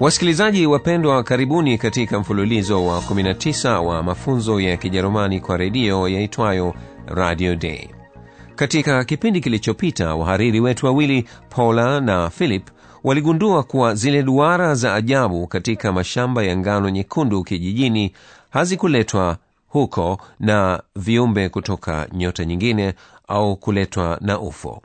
Wasikilizaji wapendwa, karibuni katika mfululizo wa 19 wa mafunzo ya Kijerumani kwa redio yaitwayo Radio Day. Katika kipindi kilichopita, wahariri wetu wawili Paula na Philip waligundua kuwa zile duara za ajabu katika mashamba ya ngano nyekundu kijijini hazikuletwa huko na viumbe kutoka nyota nyingine au kuletwa na ufo.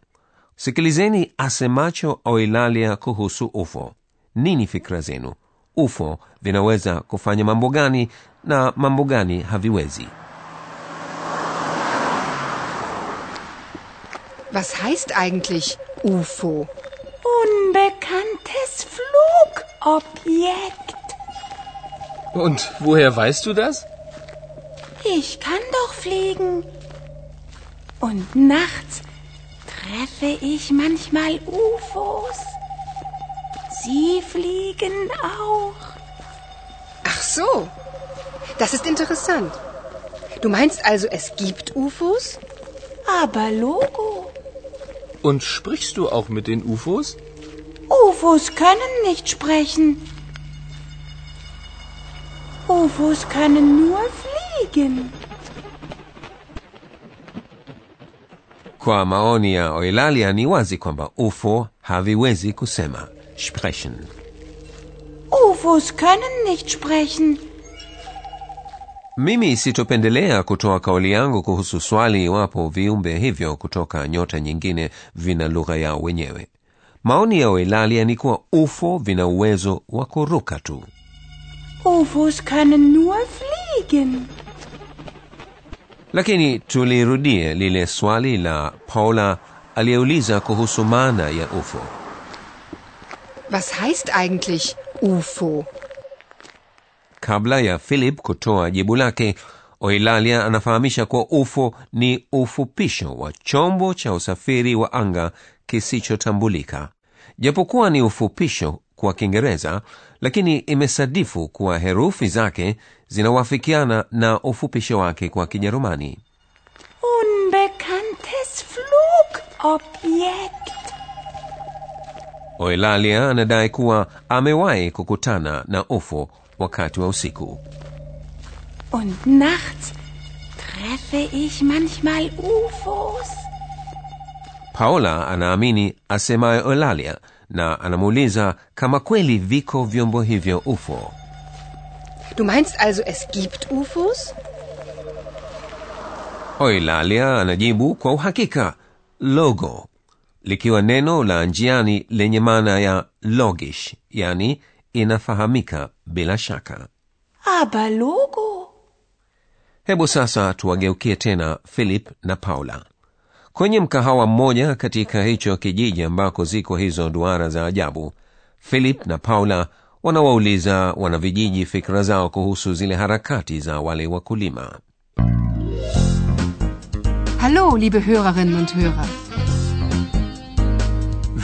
Sikilizeni asemacho Oilalia kuhusu ufo. Nini fikra zenu? Ufo vinaweza kufanya mambo gani na mambo gani haviwezi? Was heißt eigentlich UFO? Unbekanntes Flugobjekt. Und woher weißt du das? Ich kann doch fliegen. Und nachts treffe ich manchmal UFOs. Sie fliegen auch. Ach so. Das ist interessant. Du meinst also, es gibt UFOs? Aber Logo. Und sprichst du auch mit den UFOs? UFOs können nicht sprechen. UFOs können nur fliegen. Kwa maoni ya Oilalia ni wazi kwamba ufo haviwezi kusema sprechen. UFOs können nicht sprechen. Mimi sitopendelea kutoa kauli yangu kuhusu swali iwapo viumbe hivyo kutoka nyota nyingine vina lugha yao wenyewe. Maoni ya Welalia ni kuwa ufo vina uwezo wa kuruka tu. UFOs können nur fliegen. Lakini tulirudie lile swali la Paula aliyeuliza kuhusu maana ya ufo. Was heißt eigentlich UFO? Kabla ya Philip kutoa jibu lake, Oilalia anafahamisha kuwa ufo ni ufupisho wa chombo cha usafiri wa anga kisichotambulika. Japokuwa ni ufupisho kwa Kiingereza, lakini imesadifu kuwa herufi zake zinawafikiana na ufupisho wake kwa Kijerumani. Unbekanntes Flugobjekt. Oilalia anadai kuwa amewahi kukutana na ufo wakati wa usiku. Und nachts treffe ich manchmal UFOs. Paula anaamini asemaye Eulalia na anamuuliza kama kweli viko vyombo hivyo UFO. Du meinst also, es gibt UFOs? Eulalia anajibu kwa uhakika logo, likiwa neno la njiani lenye maana ya logish, yani inafahamika bila shaka. Aber Logo. Hebu sasa tuwageukie tena Philip na Paula kwenye mkahawa mmoja katika hicho kijiji ambako ziko hizo duara za ajabu. Philip na Paula wanawauliza wanavijiji fikra zao kuhusu zile harakati za wale wakulima. Hallo, liebe Hörerinnen und Hörer.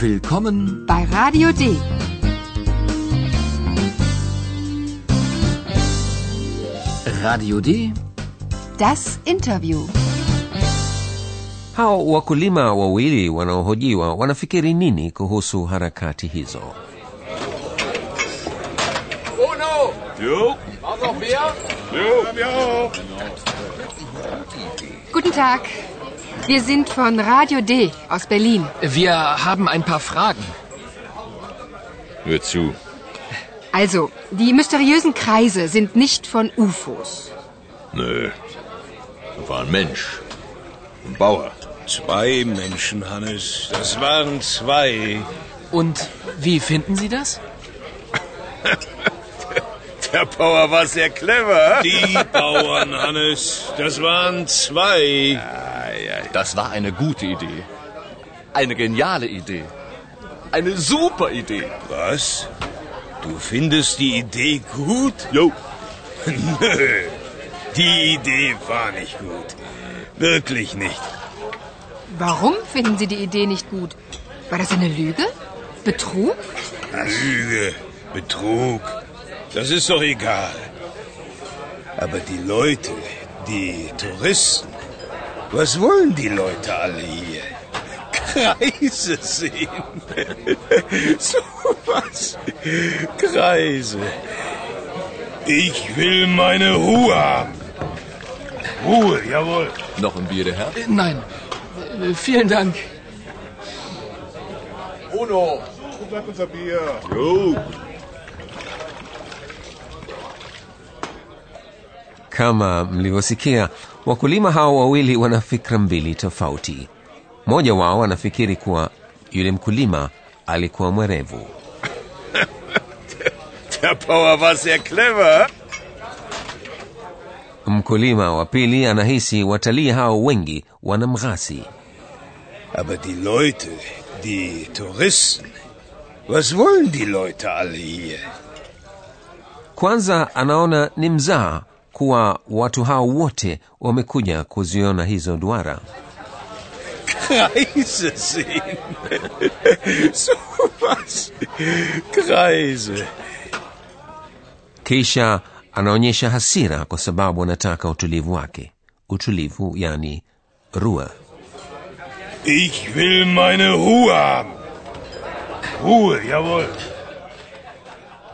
Willkommen Bei Radio D. Radio D. Das Interview. Hao wakulima wawili wanaohojiwa wanafikiri nini kuhusu harakati hizo? Guten Tag. Wir sind von Radio D aus Berlin. Wir haben ein paar Fragen. Hör zu. Also, die mysteriösen Kreise sind nicht von UFOs. Nö. Da war ein Mensch. Ein Bauer. Zwei Menschen, Hannes. Das waren zwei. Und wie finden Sie das? Der Bauer war sehr clever. Die Bauern, Hannes. Das waren zwei. Das war eine gute Idee. Eine geniale Idee. Eine super Idee. Was? Du findest die Idee gut? Jo. Nö, die Idee war nicht gut. Wirklich nicht. Warum finden Sie die Idee nicht gut? War das eine Lüge? Betrug? Lüge, Betrug, das ist doch egal. Aber die Leute, die Touristen, was wollen die Leute alle hier? Kreise sehen. so was. Kreise. Ich will meine Ruhe haben. Ruhe, jawohl. Noch ein Bier, der Herr? Äh, Nein. Äh, Vielen Dank. Uno. Jo. kama mlivyosikia wakulima hao wawili wana fikra mbili tofauti mmoja wao anafikiri kuwa yule mkulima alikuwa mwerevu Der Bauer war sehr clever. mkulima wa pili anahisi watalii hao wengi wanamghasi Aber die Leute, die Touristen, was wollen die Leute alle hier? kwanza anaona ni mzaa kuwa watu hao wote wamekuja kuziona hizo duara Kreise sehen. so was. Kreise. kisha anaonyesha hasira kwa sababu anataka utulivu wake utulivu yani rua Ich will meine Ruhe. Ruhe, jawohl.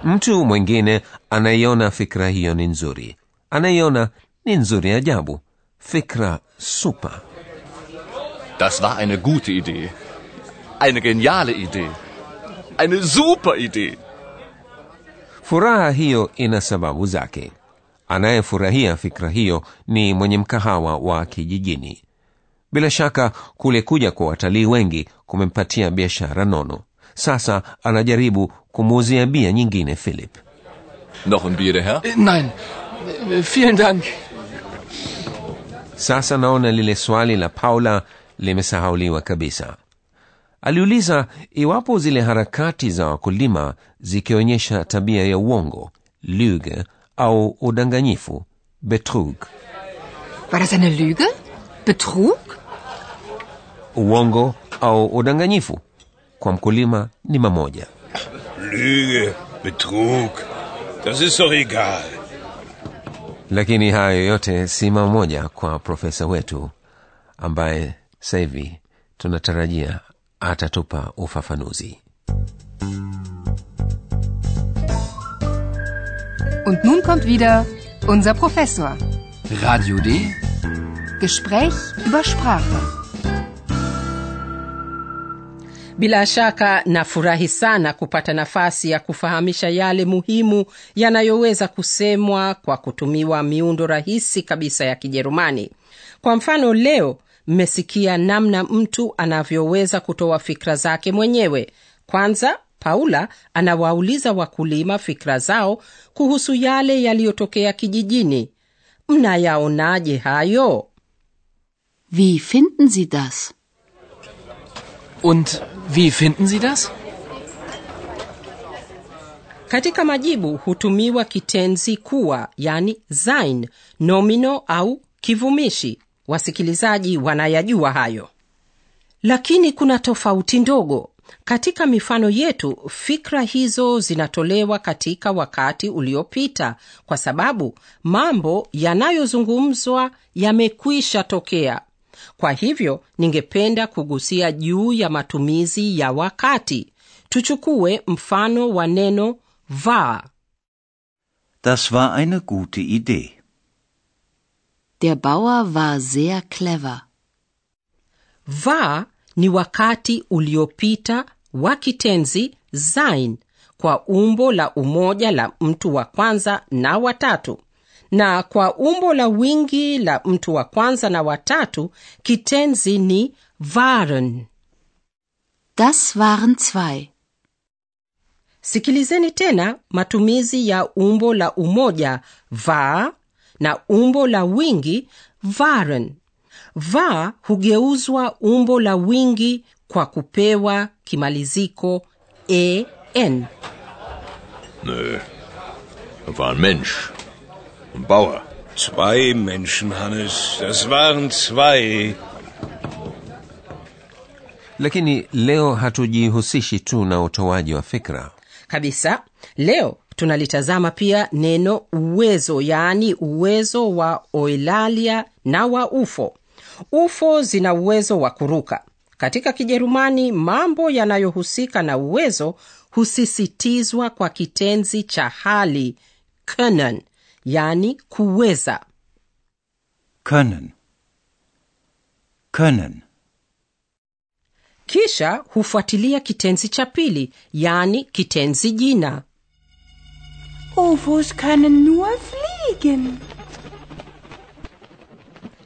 mtu mwingine anaiona fikra hiyo ni nzuri anaiona ni nzuri ajabu fikra super Das war eine gute Idee. Eine geniale Idee. Eine super Idee. furaha hiyo ina sababu zake anayefurahia fikra hiyo ni mwenye mkahawa wa kijijini bila shaka kule kuja kwa watalii wengi kumempatia biashara nono sasa anajaribu kumuuzia bia nyingine philip Noch ein Bier, Herr? Nein. Äh, Vielen Dank. sasa naona lile swali la paula limesahauliwa kabisa aliuliza iwapo zile harakati za wakulima zikionyesha tabia ya uongo lüge au udanganyifu betrug War das eine Lüge? Betrug? uongo au udanganyifu kwa mkulima ni mamoja Lüge, Betrug, das ist doch egal. Lakini hayo yote si mamoja kwa profesa wetu ambaye sasa hivi tunatarajia atatupa ufafanuzi Und nun kommt wieder unser Professor. Radio D. Gespräch über Sprache. Bila shaka nafurahi sana kupata nafasi ya kufahamisha yale muhimu yanayoweza kusemwa kwa kutumiwa miundo rahisi kabisa ya Kijerumani. Kwa mfano, leo mmesikia namna mtu anavyoweza kutoa fikra zake mwenyewe. Kwanza, Paula anawauliza wakulima fikra zao kuhusu yale yaliyotokea kijijini. Mnayaonaje hayo? Wie finden Sie das? Und wie finden Sie das? Katika majibu hutumiwa kitenzi kuwa, yani sein, nomino au kivumishi. Wasikilizaji wanayajua hayo, lakini kuna tofauti ndogo. Katika mifano yetu, fikra hizo zinatolewa katika wakati uliopita, kwa sababu mambo yanayozungumzwa yamekwisha tokea. Kwa hivyo, ningependa kugusia juu ya matumizi ya wakati. Tuchukue mfano wa neno war. Das war eine gute Idee. Der Bauer war sehr clever. War ni wakati uliopita wa kitenzi sein kwa umbo la umoja la mtu wa kwanza na watatu, na kwa umbo la wingi la mtu wa kwanza na watatu kitenzi ni waren. Das waren zwei. Sikilizeni tena matumizi ya umbo la umoja war na umbo la wingi waren. va hugeuzwa umbo la wingi kwa kupewa kimaliziko en. Nö. War ein Mensch. Bauer. Zwei Menschen, Hannes. Das waren zwei. lakini leo hatujihusishi tu na utoaji wa fikra kabisa leo tunalitazama pia neno uwezo yaani uwezo wa oilalia na wa ufo ufo zina uwezo wa kuruka katika kijerumani mambo yanayohusika na uwezo husisitizwa kwa kitenzi cha hali können yaani kuweza. Können, können, kisha hufuatilia kitenzi cha pili yaani kitenzi jina. UFOs können nur fliegen.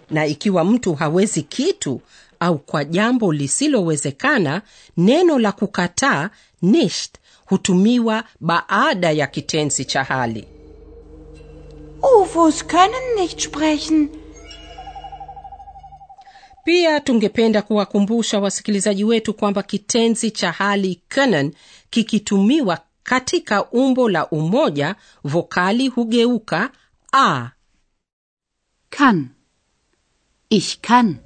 na ikiwa mtu hawezi kitu au kwa jambo lisilowezekana neno la kukataa nicht hutumiwa baada ya kitenzi cha hali UFOs können nicht sprechen. pia tungependa kuwakumbusha wasikilizaji wetu kwamba kitenzi cha hali können kikitumiwa katika umbo la umoja vokali hugeuka a Kann. Ich kann.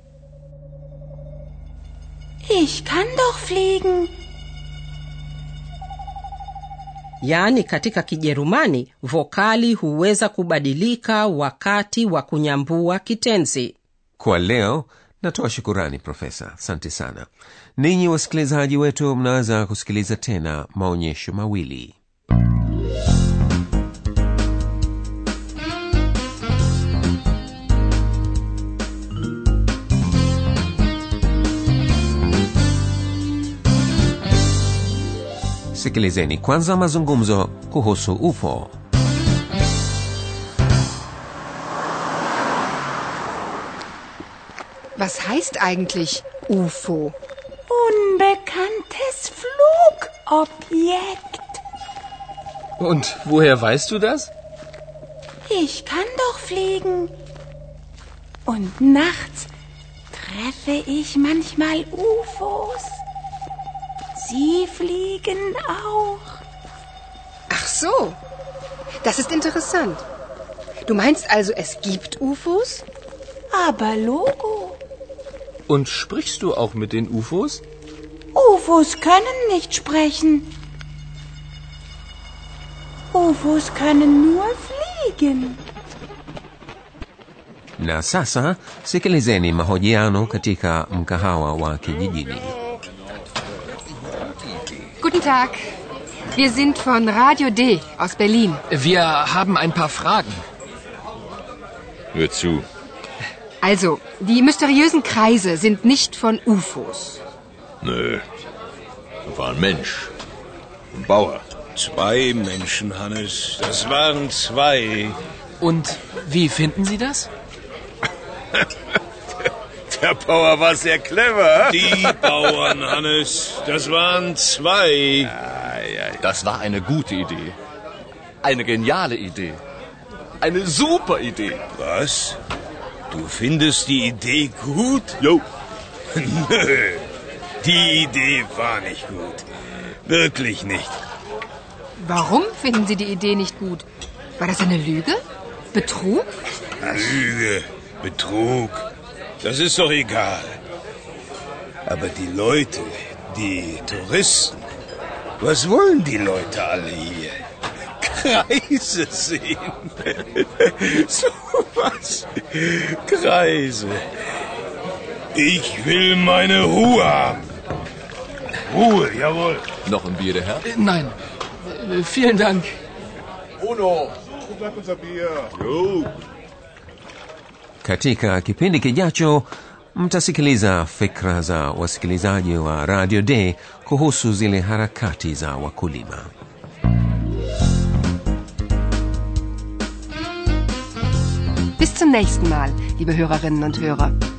Ich kann doch fliegen. Yaani katika kijerumani vokali huweza kubadilika wakati wa kunyambua kitenzi. Kwa leo natoa shukurani profesa. Asante sana. Ninyi wasikilizaji wetu mnaweza kusikiliza tena maonyesho mawili sikilizeni kwanza mazungumzo kuhusu ufo Was heißt eigentlich UFO? Unbekanntes Flugobjekt. Und woher weißt du das? Ich kann doch fliegen. Und nachts treffe ich manchmal UFOs. Sie fliegen auch. Ach so. Das ist interessant. Du meinst also, es gibt UFOs? Aber Logo. Und sprichst du auch mit den UFOs? UFOs können nicht sprechen. UFOs können nur fliegen. na sasa sikilizeni mahojiano katika mkahawa wa kijijini Tag. Wir sind von Radio D aus Berlin. Wir haben ein paar Fragen. Hör zu. Also, die mysteriösen Kreise sind nicht von UFOs. Nö. Da war ein Mensch. Ein Bauer. Zwei Menschen, Hannes. Das waren zwei. Und wie finden Sie das? Der Bauer war sehr clever. Die Bauern, Hannes. Das waren zwei. Das war eine gute Idee. Eine geniale Idee. Eine super Idee. Was? Du findest die Idee gut? Jo. Nö. Die Idee war nicht gut. Wirklich nicht. Warum finden Sie die Idee nicht gut? War das eine Lüge? Betrug? Lüge, Betrug. Das ist doch egal. Aber die Leute, die Touristen, was wollen die Leute alle hier? Kreise sehen. so was. Kreise. Ich will meine Ruhe haben. Ruhe, jawohl. Noch ein Bier, der Herr? Äh, Nein. Äh, Vielen Dank. Uno. Jo. Katika kipindi kijacho mtasikiliza fikra za wasikilizaji wa radio day kuhusu zile harakati za wakulima Bis zum nächsten Mal, liebe Hörerinnen und Hörer.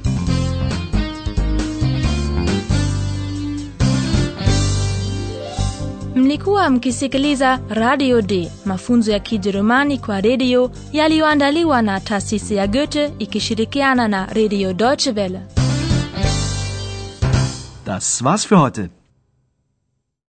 Mlikuwa mkisikiliza radio d mafunzo ya kijerumani kwa redio yaliyoandaliwa na taasisi ya goethe ikishirikiana na Radio deutsche welle Das war's für heute.